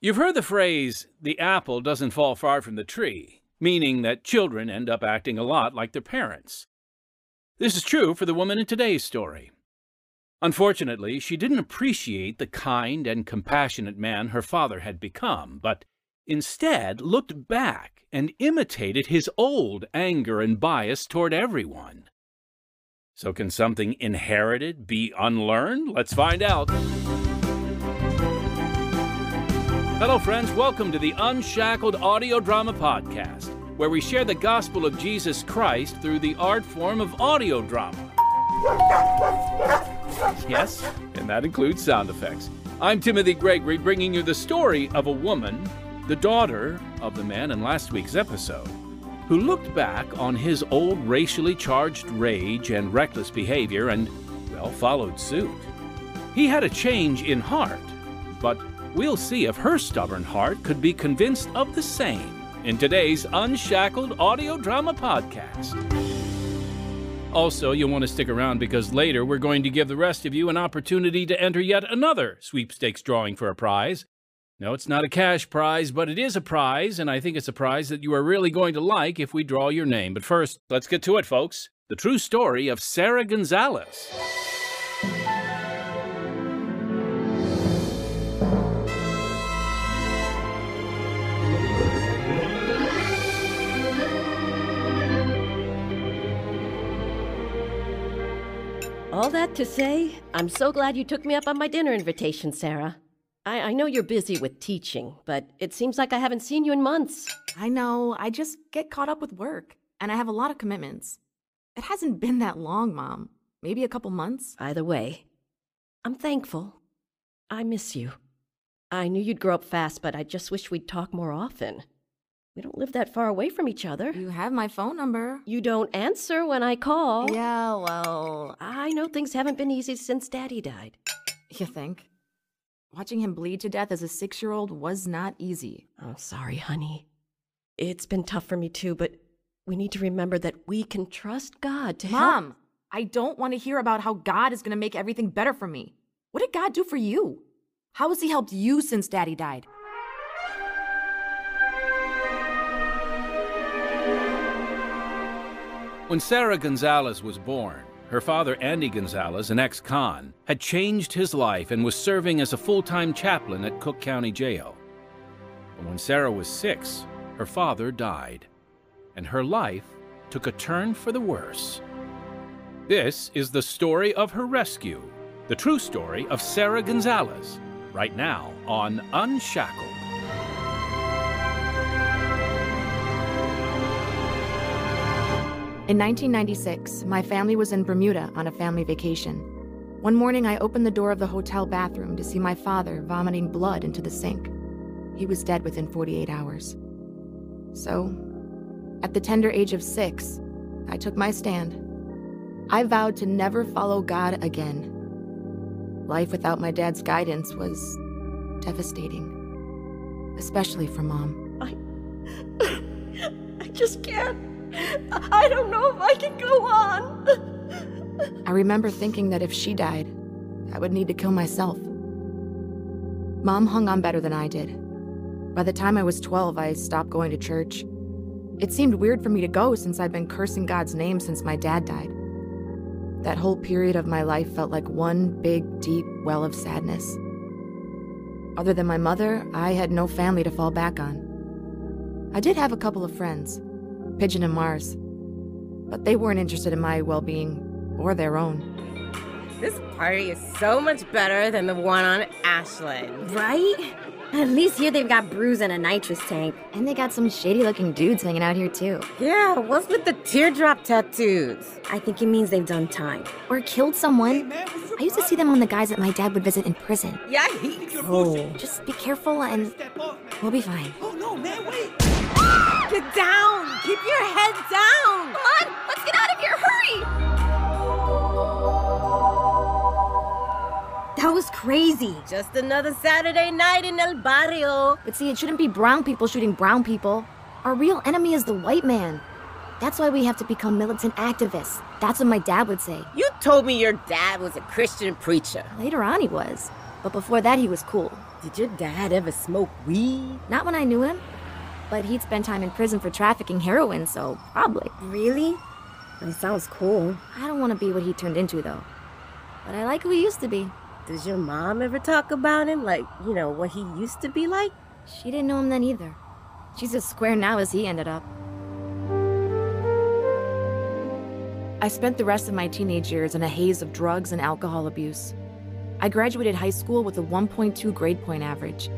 You've heard the phrase, the apple doesn't fall far from the tree, meaning that children end up acting a lot like their parents. This is true for the woman in today's story. Unfortunately, she didn't appreciate the kind and compassionate man her father had become, but instead looked back and imitated his old anger and bias toward everyone. So, can something inherited be unlearned? Let's find out. Hello, friends. Welcome to the Unshackled Audio Drama Podcast, where we share the gospel of Jesus Christ through the art form of audio drama. Yes, and that includes sound effects. I'm Timothy Gregory, bringing you the story of a woman, the daughter of the man in last week's episode, who looked back on his old racially charged rage and reckless behavior and, well, followed suit. He had a change in heart, but We'll see if her stubborn heart could be convinced of the same in today's Unshackled Audio Drama Podcast. Also, you'll want to stick around because later we're going to give the rest of you an opportunity to enter yet another sweepstakes drawing for a prize. No, it's not a cash prize, but it is a prize, and I think it's a prize that you are really going to like if we draw your name. But first, let's get to it, folks. The true story of Sarah Gonzalez. All that to say, I'm so glad you took me up on my dinner invitation, Sarah. I, I know you're busy with teaching, but it seems like I haven't seen you in months. I know, I just get caught up with work, and I have a lot of commitments. It hasn't been that long, Mom. Maybe a couple months. Either way, I'm thankful. I miss you. I knew you'd grow up fast, but I just wish we'd talk more often. We don't live that far away from each other. You have my phone number. You don't answer when I call. Yeah, well. I know things haven't been easy since Daddy died. You think? Watching him bleed to death as a six year old was not easy. I'm oh, sorry, honey. It's been tough for me too, but we need to remember that we can trust God to Mom, help. Mom, I don't want to hear about how God is going to make everything better for me. What did God do for you? How has He helped you since Daddy died? When Sarah Gonzalez was born, her father, Andy Gonzalez, an ex con, had changed his life and was serving as a full time chaplain at Cook County Jail. But when Sarah was six, her father died, and her life took a turn for the worse. This is the story of her rescue, the true story of Sarah Gonzalez, right now on Unshackled. In 1996, my family was in Bermuda on a family vacation. One morning, I opened the door of the hotel bathroom to see my father vomiting blood into the sink. He was dead within 48 hours. So, at the tender age of six, I took my stand. I vowed to never follow God again. Life without my dad's guidance was devastating, especially for mom. I, I just can't. I don't know if I can go on. I remember thinking that if she died, I would need to kill myself. Mom hung on better than I did. By the time I was 12, I stopped going to church. It seemed weird for me to go since I'd been cursing God's name since my dad died. That whole period of my life felt like one big, deep well of sadness. Other than my mother, I had no family to fall back on. I did have a couple of friends, Pigeon and Mars. But they weren't interested in my well being or their own. This party is so much better than the one on Ashland. Right? At least here they've got brews and a nitrous tank. And they got some shady looking dudes hanging out here too. Yeah, what's with the teardrop tattoos? I think it means they've done time. Or killed someone. I used to see them on the guys that my dad would visit in prison. Yikes! Oh. Just be careful and we'll be fine. Oh no, man, wait! Get down! Keep your head down! Come on, let's get out of here, hurry! That was crazy. Just another Saturday night in El Barrio. But see, it shouldn't be brown people shooting brown people. Our real enemy is the white man. That's why we have to become militant activists. That's what my dad would say. You told me your dad was a Christian preacher. Later on, he was. But before that, he was cool. Did your dad ever smoke weed? Not when I knew him. But he'd spent time in prison for trafficking heroin, so probably. Really? That sounds cool. I don't want to be what he turned into, though. But I like who he used to be. Does your mom ever talk about him? Like, you know, what he used to be like? She didn't know him then either. She's as square now as he ended up. I spent the rest of my teenage years in a haze of drugs and alcohol abuse. I graduated high school with a 1.2 grade point average.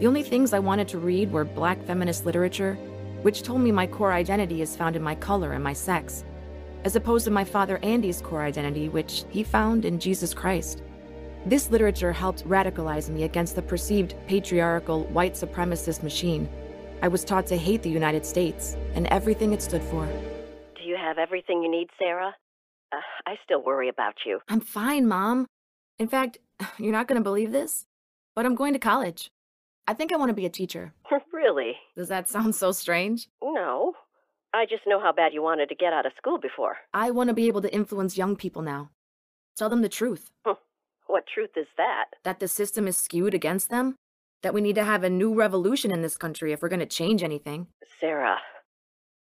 The only things I wanted to read were black feminist literature, which told me my core identity is found in my color and my sex, as opposed to my father Andy's core identity, which he found in Jesus Christ. This literature helped radicalize me against the perceived patriarchal white supremacist machine. I was taught to hate the United States and everything it stood for. Do you have everything you need, Sarah? Uh, I still worry about you. I'm fine, Mom. In fact, you're not going to believe this, but I'm going to college. I think I want to be a teacher. really? Does that sound so strange? No. I just know how bad you wanted to get out of school before. I want to be able to influence young people now. Tell them the truth. What truth is that? That the system is skewed against them. That we need to have a new revolution in this country if we're going to change anything. Sarah,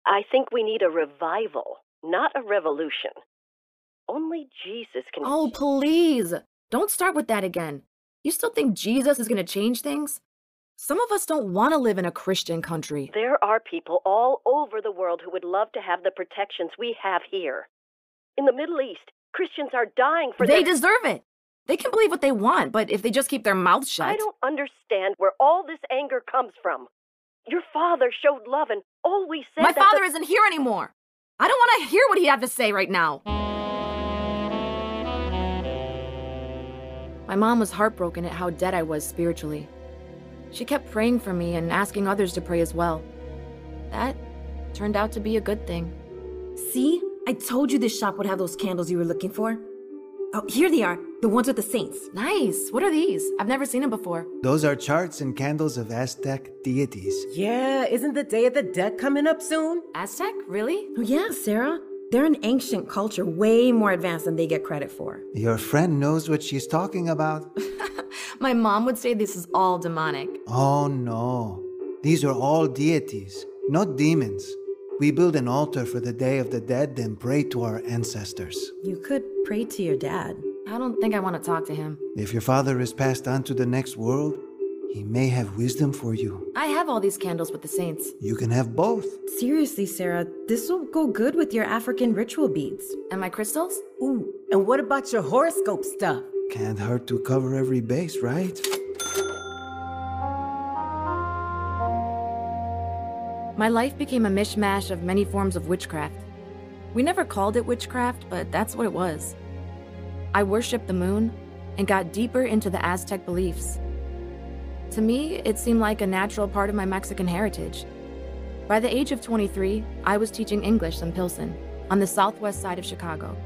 I think we need a revival, not a revolution. Only Jesus can. Oh, please! Don't start with that again. You still think Jesus is going to change things? Some of us don't want to live in a Christian country. There are people all over the world who would love to have the protections we have here. In the Middle East, Christians are dying for They their- deserve it. They can believe what they want, but if they just keep their mouths shut. I don't understand where all this anger comes from. Your father showed love and always said My father the- isn't here anymore. I don't want to hear what he had to say right now. My mom was heartbroken at how dead I was spiritually. She kept praying for me and asking others to pray as well. That turned out to be a good thing. See? I told you this shop would have those candles you were looking for. Oh, here they are. The ones with the saints. Nice. What are these? I've never seen them before. Those are charts and candles of Aztec deities. Yeah, isn't the Day of the Dead coming up soon? Aztec? Really? Oh, yeah, Sarah. They're an ancient culture, way more advanced than they get credit for. Your friend knows what she's talking about. My mom would say this is all demonic. Oh no. These are all deities, not demons. We build an altar for the Day of the Dead, then pray to our ancestors. You could pray to your dad. I don't think I want to talk to him. If your father is passed on to the next world, he may have wisdom for you. I have all these candles with the saints. You can have both. Seriously, Sarah, this will go good with your African ritual beads. And my crystals? Ooh, and what about your horoscope stuff? Can't hurt to cover every base, right? My life became a mishmash of many forms of witchcraft. We never called it witchcraft, but that's what it was. I worshipped the moon and got deeper into the Aztec beliefs. To me, it seemed like a natural part of my Mexican heritage. By the age of 23, I was teaching English in Pilsen, on the southwest side of Chicago,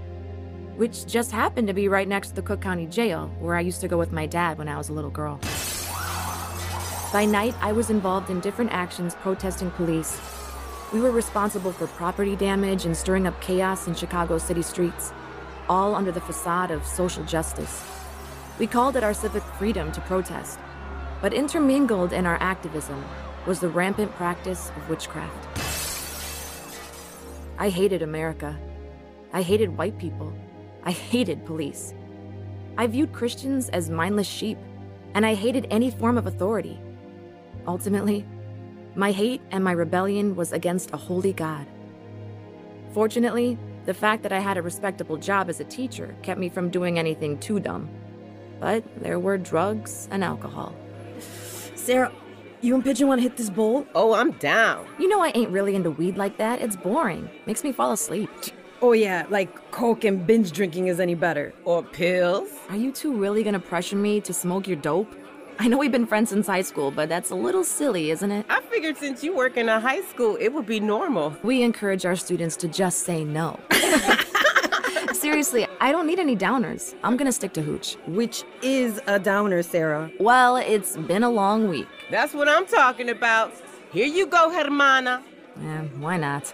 which just happened to be right next to the Cook County Jail, where I used to go with my dad when I was a little girl. By night, I was involved in different actions protesting police. We were responsible for property damage and stirring up chaos in Chicago city streets, all under the facade of social justice. We called it our civic freedom to protest, but intermingled in our activism was the rampant practice of witchcraft. I hated America. I hated white people. I hated police. I viewed Christians as mindless sheep, and I hated any form of authority. Ultimately, my hate and my rebellion was against a holy God. Fortunately, the fact that I had a respectable job as a teacher kept me from doing anything too dumb. But there were drugs and alcohol. Sarah, you and Pigeon want to hit this bowl? Oh, I'm down. You know I ain't really into weed like that. It's boring. Makes me fall asleep. Oh, yeah, like Coke and binge drinking is any better. Or pills? Are you two really gonna pressure me to smoke your dope? I know we've been friends since high school, but that's a little silly, isn't it? I figured since you work in a high school, it would be normal. We encourage our students to just say no. Seriously, I don't need any downers. I'm gonna stick to hooch. Which is a downer, Sarah. Well, it's been a long week. That's what I'm talking about. Here you go, Hermana. Eh, why not?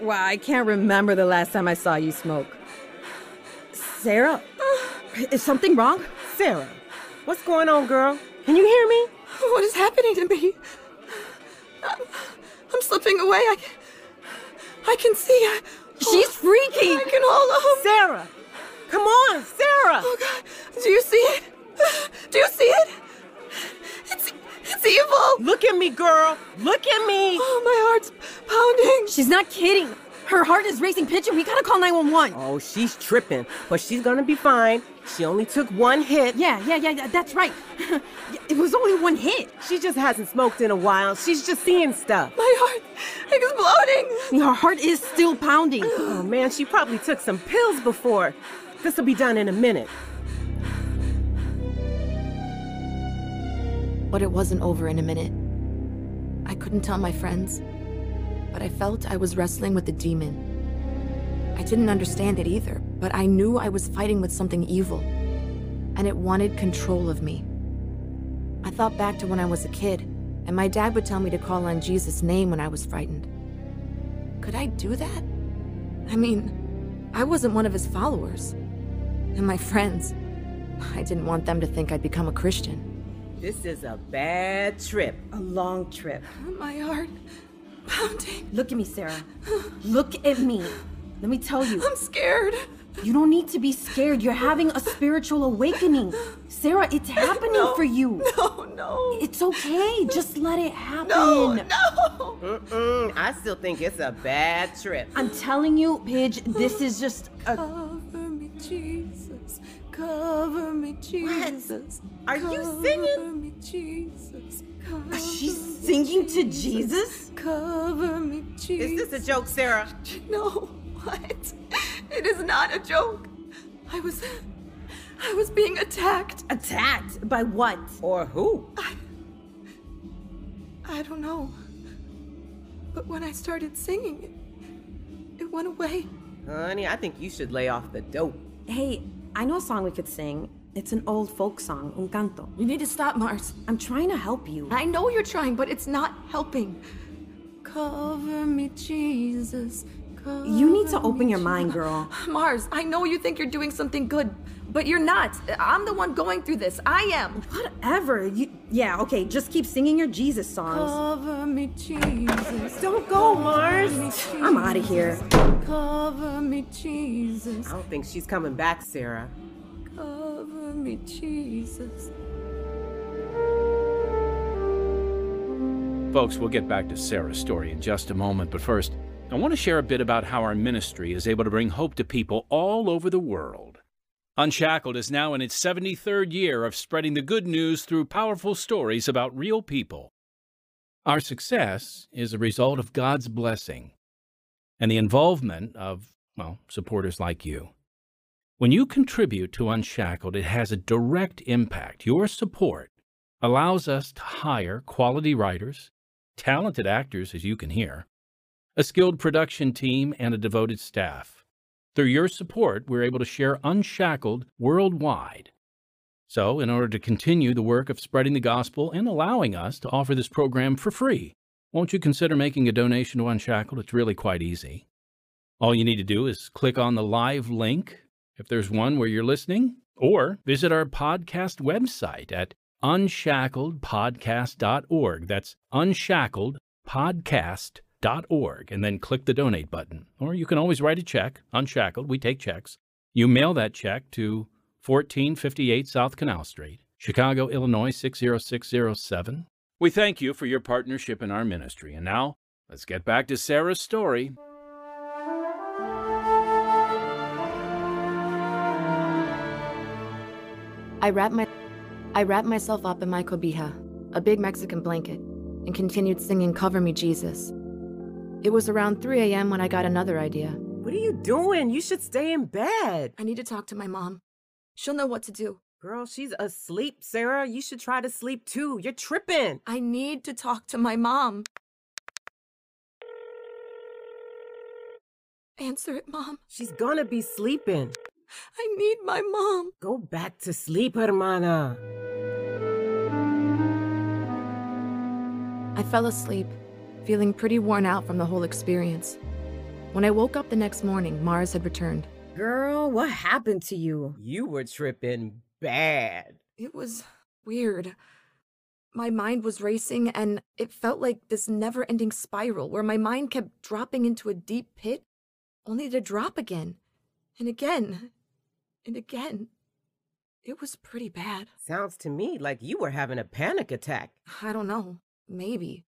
Wow, I can't remember the last time I saw you smoke. Sarah, is something wrong? Sarah, what's going on, girl? Can you hear me? What is happening to me? I'm, I'm slipping away. I, I can see. I, She's oh, freaking. I can hold on. Sarah! Come on, Sarah! Oh God! Do you see it? Do you see it? It's it's evil. Look at me, girl! Look at me! Oh, my heart's pounding. She's not kidding. Her heart is racing. Pitcher, we gotta call 911. Oh, she's tripping, but she's gonna be fine. She only took one hit. Yeah, yeah, yeah, yeah, that's right. it was only one hit. She just hasn't smoked in a while. She's just seeing stuff. My heart exploding. Her heart is still pounding. Oh man, she probably took some pills before. This'll be done in a minute. But it wasn't over in a minute. I couldn't tell my friends, but I felt I was wrestling with a demon. I didn't understand it either, but I knew I was fighting with something evil, and it wanted control of me. I thought back to when I was a kid, and my dad would tell me to call on Jesus' name when I was frightened. Could I do that? I mean, I wasn't one of his followers. And my friends, I didn't want them to think I'd become a Christian. This is a bad trip. A long trip. My heart pounding. Look at me, Sarah. Look at me. Let me tell you. I'm scared. You don't need to be scared. You're having a spiritual awakening. Sarah, it's happening No. for you. No, no. It's okay. Just let it happen. No, no. Mm-mm, I still think it's a bad trip. I'm telling you, Pidge, this is just a. Cover me, Jesus. Cover me, Jesus. Are you Cover singing? me, Jesus. Cover She's me, singing to Jesus? Cover me, Jesus. Is this a joke, Sarah? No, what? It is not a joke. I was. I was being attacked. Attacked? By what? Or who? I don't know. But when I started singing, it, it went away. Honey, I think you should lay off the dope. Hey, I know a song we could sing. It's an old folk song, un canto. You need to stop, Mars. I'm trying to help you. I know you're trying, but it's not helping. Cover me, Jesus. You need to open your mind, girl. Mars, I know you think you're doing something good, but you're not. I'm the one going through this. I am. Whatever. You, yeah, okay, just keep singing your Jesus songs. Cover me, Jesus. Don't go, Mars. I'm out of here. Cover me, Jesus. I don't think she's coming back, Sarah. Cover me, Jesus. Folks, we'll get back to Sarah's story in just a moment, but first, I want to share a bit about how our ministry is able to bring hope to people all over the world. Unshackled is now in its 73rd year of spreading the good news through powerful stories about real people. Our success is a result of God's blessing and the involvement of, well, supporters like you. When you contribute to Unshackled, it has a direct impact. Your support allows us to hire quality writers, talented actors, as you can hear, a skilled production team, and a devoted staff. Through your support, we're able to share Unshackled worldwide. So, in order to continue the work of spreading the gospel and allowing us to offer this program for free, won't you consider making a donation to Unshackled? It's really quite easy. All you need to do is click on the live link, if there's one where you're listening, or visit our podcast website at unshackledpodcast.org. That's unshackledpodcast.org, and then click the donate button. Or you can always write a check, unshackled. We take checks. You mail that check to 1458 South Canal Street, Chicago, Illinois 60607. We thank you for your partnership in our ministry. And now, let's get back to Sarah's story. I wrapped my I wrapped myself up in my cobija, a big Mexican blanket, and continued singing Cover Me Jesus. It was around 3 a.m. when I got another idea. What are you doing? You should stay in bed. I need to talk to my mom. She'll know what to do. Girl, she's asleep, Sarah. You should try to sleep too. You're tripping. I need to talk to my mom. Answer it, Mom. She's gonna be sleeping. I need my mom. Go back to sleep, hermana. I fell asleep, feeling pretty worn out from the whole experience. When I woke up the next morning, Mars had returned. Girl, what happened to you? You were tripping bad. It was weird. My mind was racing, and it felt like this never ending spiral where my mind kept dropping into a deep pit, only to drop again, and again, and again. It was pretty bad. Sounds to me like you were having a panic attack. I don't know. Maybe.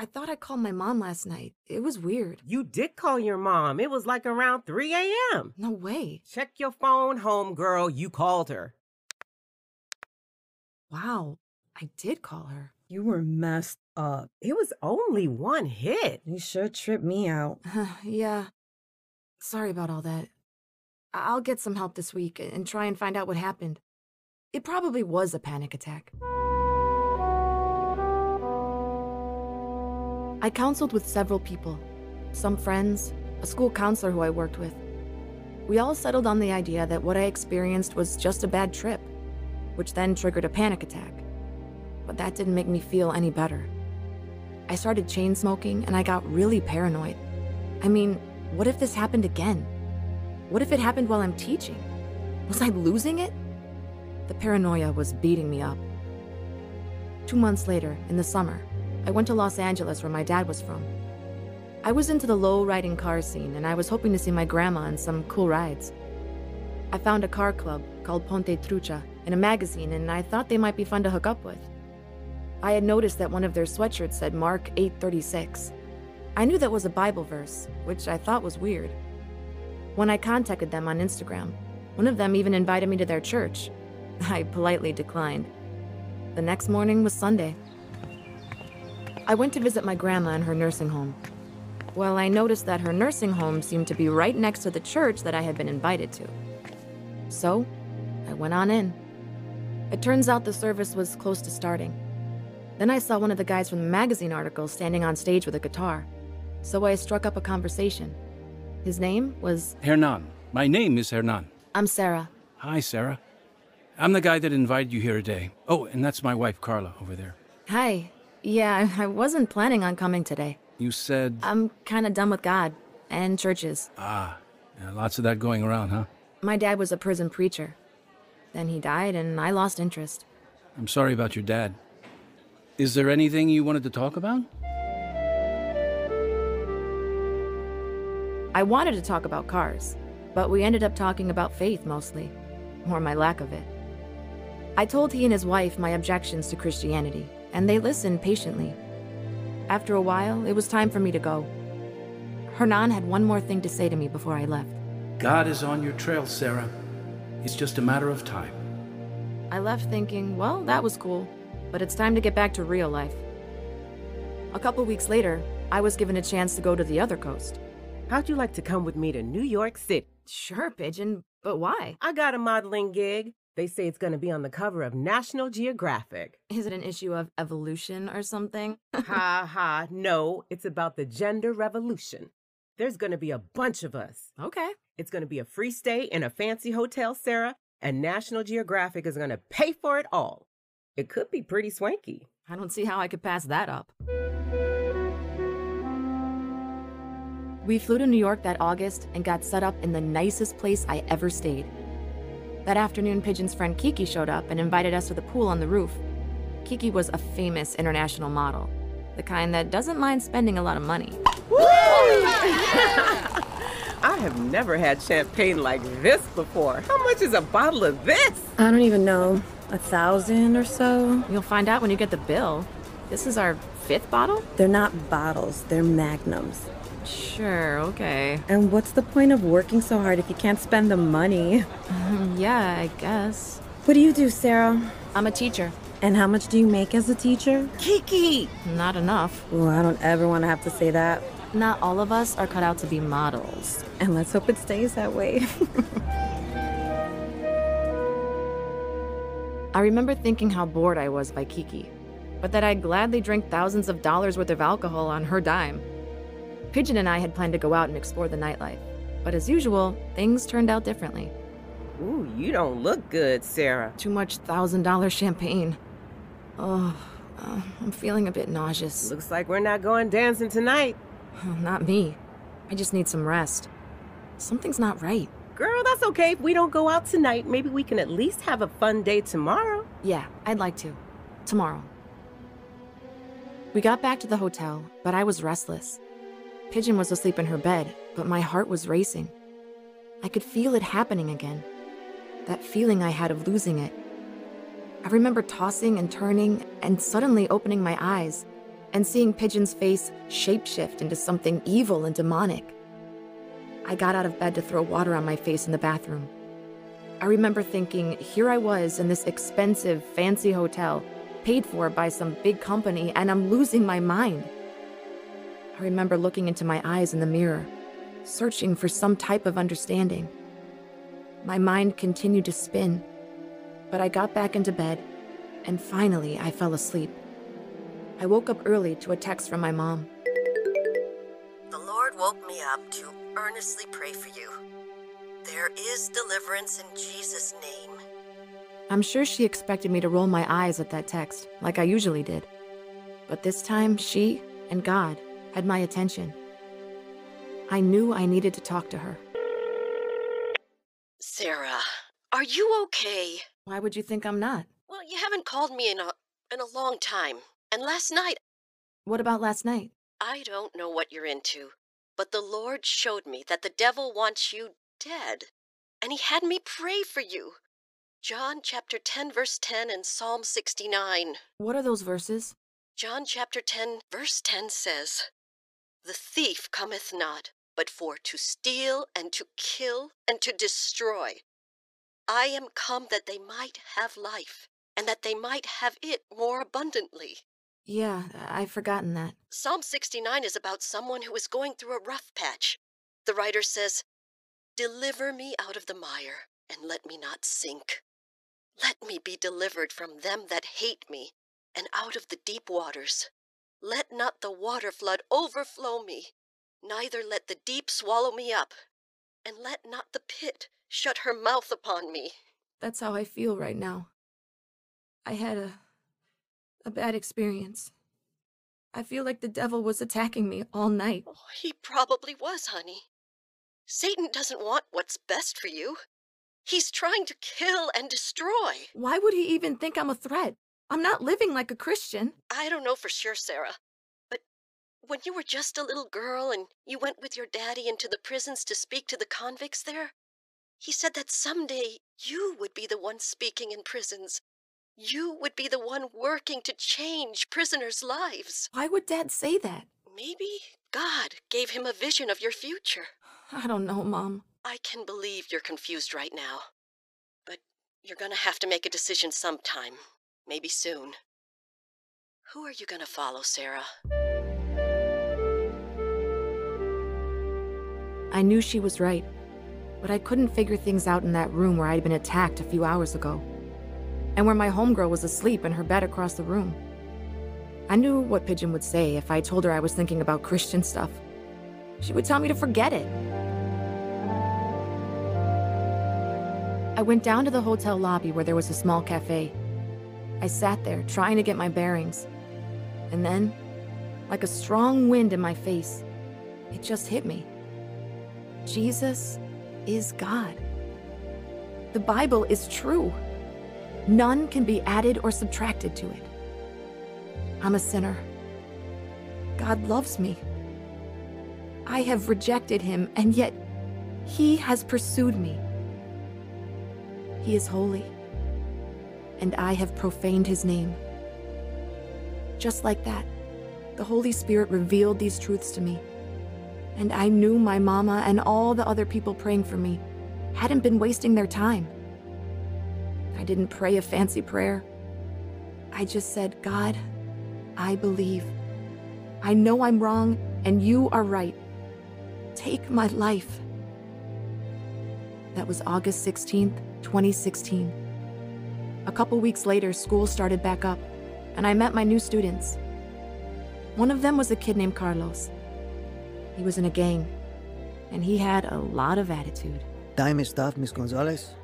I thought I called my mom last night. It was weird. You did call your mom. It was like around 3 a.m. No way. Check your phone, home girl. You called her. Wow. I did call her. You were messed up. It was only one hit. You sure tripped me out. yeah. Sorry about all that. I- I'll get some help this week and try and find out what happened. It probably was a panic attack. I counseled with several people some friends, a school counselor who I worked with. We all settled on the idea that what I experienced was just a bad trip, which then triggered a panic attack. But that didn't make me feel any better. I started chain smoking and I got really paranoid. I mean, what if this happened again? What if it happened while I'm teaching? Was I losing it? The paranoia was beating me up. Two months later, in the summer, I went to Los Angeles where my dad was from. I was into the low riding car scene and I was hoping to see my grandma on some cool rides. I found a car club called Ponte Trucha in a magazine and I thought they might be fun to hook up with. I had noticed that one of their sweatshirts said Mark 836. I knew that was a Bible verse, which I thought was weird. When I contacted them on Instagram, one of them even invited me to their church. I politely declined. The next morning was Sunday. I went to visit my grandma in her nursing home. Well, I noticed that her nursing home seemed to be right next to the church that I had been invited to. So, I went on in. It turns out the service was close to starting. Then I saw one of the guys from the magazine article standing on stage with a guitar. So I struck up a conversation. His name was. Hernan. My name is Hernan. I'm Sarah. Hi, Sarah. I'm the guy that invited you here today. Oh, and that's my wife, Carla, over there. Hi. Yeah, I wasn't planning on coming today. You said. I'm kind of done with God and churches. Ah, yeah, lots of that going around, huh? My dad was a prison preacher. Then he died, and I lost interest. I'm sorry about your dad. Is there anything you wanted to talk about? I wanted to talk about cars, but we ended up talking about faith mostly, or my lack of it. I told he and his wife my objections to Christianity, and they listened patiently. After a while, it was time for me to go. Hernan had one more thing to say to me before I left. God is on your trail, Sarah. It's just a matter of time. I left thinking, well, that was cool, but it's time to get back to real life. A couple weeks later, I was given a chance to go to the other coast. How'd you like to come with me to New York City? Sure, Pigeon, but why? I got a modeling gig. They say it's going to be on the cover of National Geographic. Is it an issue of evolution or something? ha ha, no, it's about the gender revolution. There's going to be a bunch of us. Okay. It's going to be a free stay in a fancy hotel, Sarah, and National Geographic is going to pay for it all. It could be pretty swanky. I don't see how I could pass that up. We flew to New York that August and got set up in the nicest place I ever stayed. That afternoon, Pigeon's friend Kiki showed up and invited us to the pool on the roof. Kiki was a famous international model, the kind that doesn't mind spending a lot of money. I have never had champagne like this before. How much is a bottle of this? I don't even know. A thousand or so? You'll find out when you get the bill. This is our fifth bottle? They're not bottles, they're magnums. Sure, okay. And what's the point of working so hard if you can't spend the money? Um, yeah, I guess. What do you do, Sarah? I'm a teacher. And how much do you make as a teacher? Kiki! Not enough. Oh, I don't ever want to have to say that. Not all of us are cut out to be models. And let's hope it stays that way. I remember thinking how bored I was by Kiki, but that I'd gladly drink thousands of dollars worth of alcohol on her dime. Pigeon and I had planned to go out and explore the nightlife, but as usual, things turned out differently. Ooh, you don't look good, Sarah. Too much thousand dollar champagne. Oh, uh, I'm feeling a bit nauseous. Looks like we're not going dancing tonight. Not me. I just need some rest. Something's not right. Girl, that's okay if we don't go out tonight. Maybe we can at least have a fun day tomorrow. Yeah, I'd like to. Tomorrow. We got back to the hotel, but I was restless. Pigeon was asleep in her bed, but my heart was racing. I could feel it happening again. That feeling I had of losing it. I remember tossing and turning and suddenly opening my eyes and seeing Pigeon's face shapeshift into something evil and demonic. I got out of bed to throw water on my face in the bathroom. I remember thinking, here I was in this expensive, fancy hotel, paid for by some big company, and I'm losing my mind. I remember looking into my eyes in the mirror, searching for some type of understanding. My mind continued to spin, but I got back into bed, and finally I fell asleep. I woke up early to a text from my mom. The Lord woke me up to earnestly pray for you. There is deliverance in Jesus' name. I'm sure she expected me to roll my eyes at that text, like I usually did. But this time, she and God had my attention. I knew I needed to talk to her. Sarah, are you okay? Why would you think I'm not? Well, you haven't called me in a in a long time. And last night, What about last night? I don't know what you're into, but the Lord showed me that the devil wants you dead, and he had me pray for you. John chapter 10 verse 10 and Psalm 69. What are those verses? John chapter 10 verse 10 says, The thief cometh not, but for to steal and to kill and to destroy. I am come that they might have life, and that they might have it more abundantly. Yeah, I've forgotten that. Psalm 69 is about someone who is going through a rough patch. The writer says, Deliver me out of the mire, and let me not sink. Let me be delivered from them that hate me, and out of the deep waters. Let not the water flood overflow me, neither let the deep swallow me up, and let not the pit shut her mouth upon me. That's how I feel right now. I had a. a bad experience. I feel like the devil was attacking me all night. Oh, he probably was, honey. Satan doesn't want what's best for you. He's trying to kill and destroy. Why would he even think I'm a threat? I'm not living like a Christian. I don't know for sure, Sarah. But when you were just a little girl and you went with your daddy into the prisons to speak to the convicts there, he said that someday you would be the one speaking in prisons. You would be the one working to change prisoners' lives. Why would Dad say that? Maybe God gave him a vision of your future. I don't know, Mom. I can believe you're confused right now. But you're gonna have to make a decision sometime. Maybe soon. Who are you gonna follow, Sarah? I knew she was right, but I couldn't figure things out in that room where I'd been attacked a few hours ago, and where my homegirl was asleep in her bed across the room. I knew what Pigeon would say if I told her I was thinking about Christian stuff. She would tell me to forget it. I went down to the hotel lobby where there was a small cafe. I sat there trying to get my bearings. And then, like a strong wind in my face, it just hit me. Jesus is God. The Bible is true. None can be added or subtracted to it. I'm a sinner. God loves me. I have rejected him, and yet he has pursued me. He is holy, and I have profaned his name. Just like that, the Holy Spirit revealed these truths to me. And I knew my mama and all the other people praying for me hadn't been wasting their time. I didn't pray a fancy prayer. I just said, God, I believe. I know I'm wrong, and you are right. Take my life. That was August 16th, 2016. A couple weeks later, school started back up, and I met my new students. One of them was a kid named Carlos. He was in a gang, and he had a lot of attitude. Time is tough, Miss Gonzalez.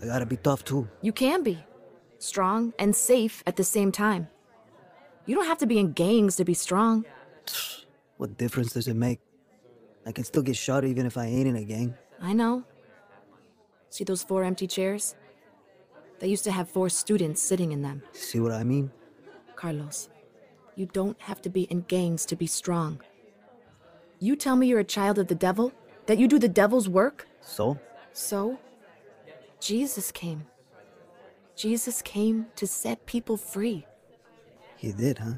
I gotta be tough too. You can be strong and safe at the same time. You don't have to be in gangs to be strong. What difference does it make? I can still get shot even if I ain't in a gang. I know. See those four empty chairs? They used to have four students sitting in them. See what I mean? Carlos, you don't have to be in gangs to be strong. You tell me you're a child of the devil? That you do the devil's work? So? So? Jesus came. Jesus came to set people free. He did, huh?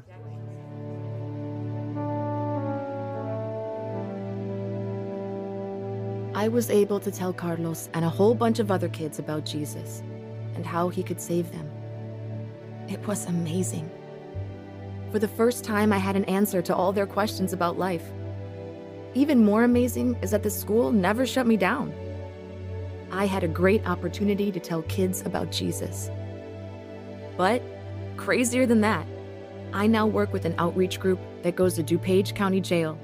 I was able to tell Carlos and a whole bunch of other kids about Jesus and how he could save them. It was amazing. For the first time, I had an answer to all their questions about life. Even more amazing is that the school never shut me down. I had a great opportunity to tell kids about Jesus. But, crazier than that, I now work with an outreach group that goes to DuPage County Jail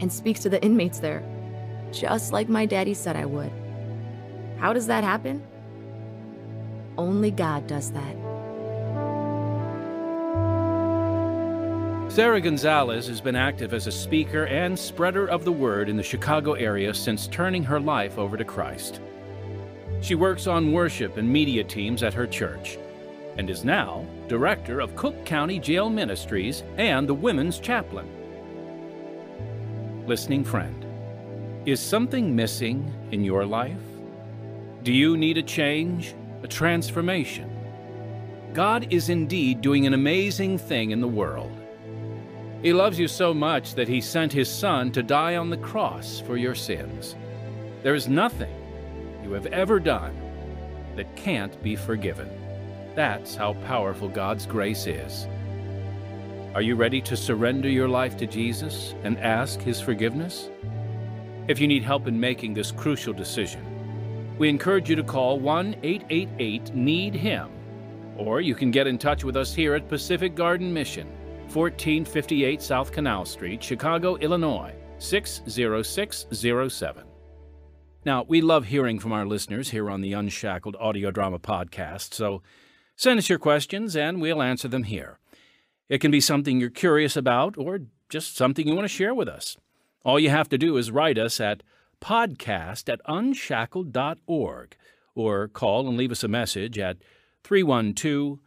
and speaks to the inmates there, just like my daddy said I would. How does that happen? Only God does that. Sarah Gonzalez has been active as a speaker and spreader of the word in the Chicago area since turning her life over to Christ. She works on worship and media teams at her church and is now director of Cook County Jail Ministries and the Women's Chaplain. Listening friend, is something missing in your life? Do you need a change, a transformation? God is indeed doing an amazing thing in the world. He loves you so much that he sent his Son to die on the cross for your sins. There is nothing you have ever done that can't be forgiven. That's how powerful God's grace is. Are you ready to surrender your life to Jesus and ask his forgiveness? If you need help in making this crucial decision, we encourage you to call 1 888 NEED HIM, or you can get in touch with us here at Pacific Garden Mission. 1458 South Canal Street, Chicago, Illinois, 60607. Now, we love hearing from our listeners here on the Unshackled Audio Drama Podcast, so send us your questions and we'll answer them here. It can be something you're curious about or just something you want to share with us. All you have to do is write us at podcast at unshackled.org or call and leave us a message at 312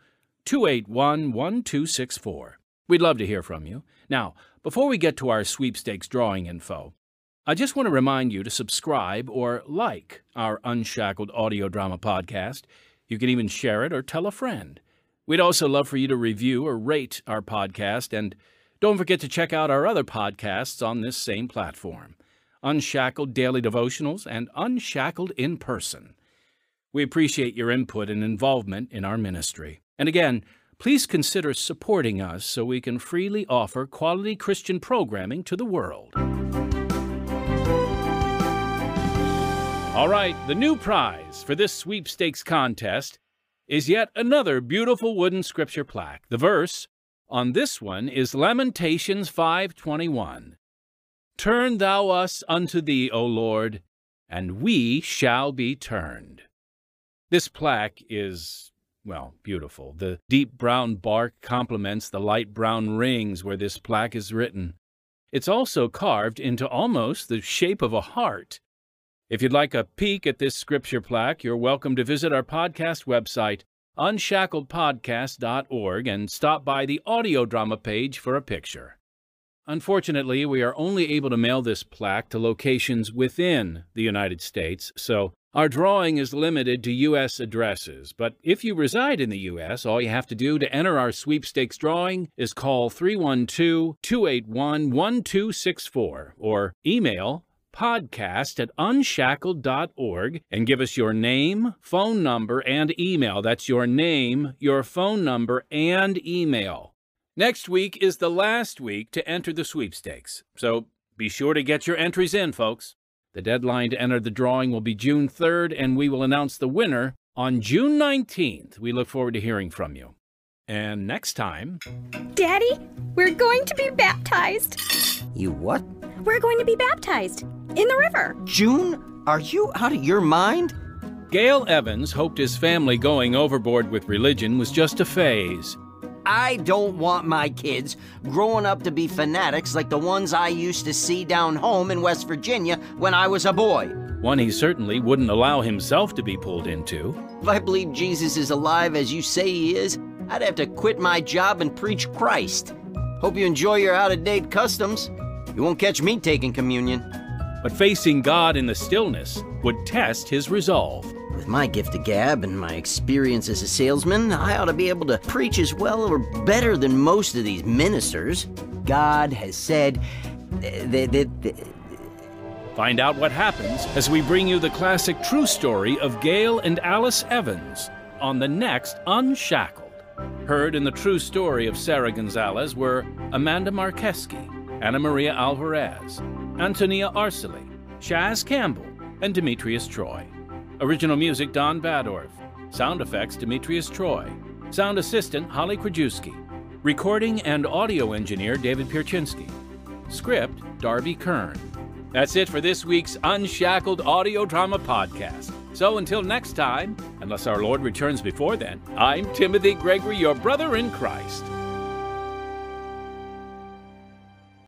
281 1264. We'd love to hear from you. Now, before we get to our sweepstakes drawing info, I just want to remind you to subscribe or like our Unshackled audio drama podcast. You can even share it or tell a friend. We'd also love for you to review or rate our podcast, and don't forget to check out our other podcasts on this same platform Unshackled Daily Devotionals and Unshackled in Person. We appreciate your input and involvement in our ministry. And again, please consider supporting us so we can freely offer quality Christian programming to the world. All right, the new prize for this sweepstakes contest is yet another beautiful wooden scripture plaque. The verse on this one is Lamentations 5:21. Turn thou us unto thee, O Lord, and we shall be turned. This plaque is well, beautiful. The deep brown bark complements the light brown rings where this plaque is written. It's also carved into almost the shape of a heart. If you'd like a peek at this scripture plaque, you're welcome to visit our podcast website, unshackledpodcast.org, and stop by the audio drama page for a picture. Unfortunately, we are only able to mail this plaque to locations within the United States, so our drawing is limited to U.S. addresses. But if you reside in the U.S., all you have to do to enter our sweepstakes drawing is call 312 281 1264 or email podcast at unshackled.org and give us your name, phone number, and email. That's your name, your phone number, and email. Next week is the last week to enter the sweepstakes, so be sure to get your entries in, folks. The deadline to enter the drawing will be June 3rd, and we will announce the winner on June 19th. We look forward to hearing from you. And next time. Daddy, we're going to be baptized. You what? We're going to be baptized in the river. June, are you out of your mind? Gail Evans hoped his family going overboard with religion was just a phase. I don't want my kids growing up to be fanatics like the ones I used to see down home in West Virginia when I was a boy. one he certainly wouldn't allow himself to be pulled into. If I believe Jesus is alive as you say he is, I'd have to quit my job and preach Christ. Hope you enjoy your out of date customs. You won't catch me taking communion. But facing God in the stillness would test his resolve. With my gift of gab and my experience as a salesman, I ought to be able to preach as well or better than most of these ministers. God has said that. that Find out what happens as we bring you the classic true story of Gail and Alice Evans on the next Unshackled. Heard in the true story of Sarah Gonzalez were Amanda Marqueski, Anna Maria Alvarez, Antonia Arceli, Chaz Campbell, and Demetrius Troy. Original music Don Badorf. Sound effects Demetrius Troy. Sound assistant Holly Krajewski. Recording and audio engineer David Pierczynski. Script Darby Kern. That's it for this week's Unshackled Audio Drama Podcast. So until next time, unless our Lord returns before then, I'm Timothy Gregory, your brother in Christ.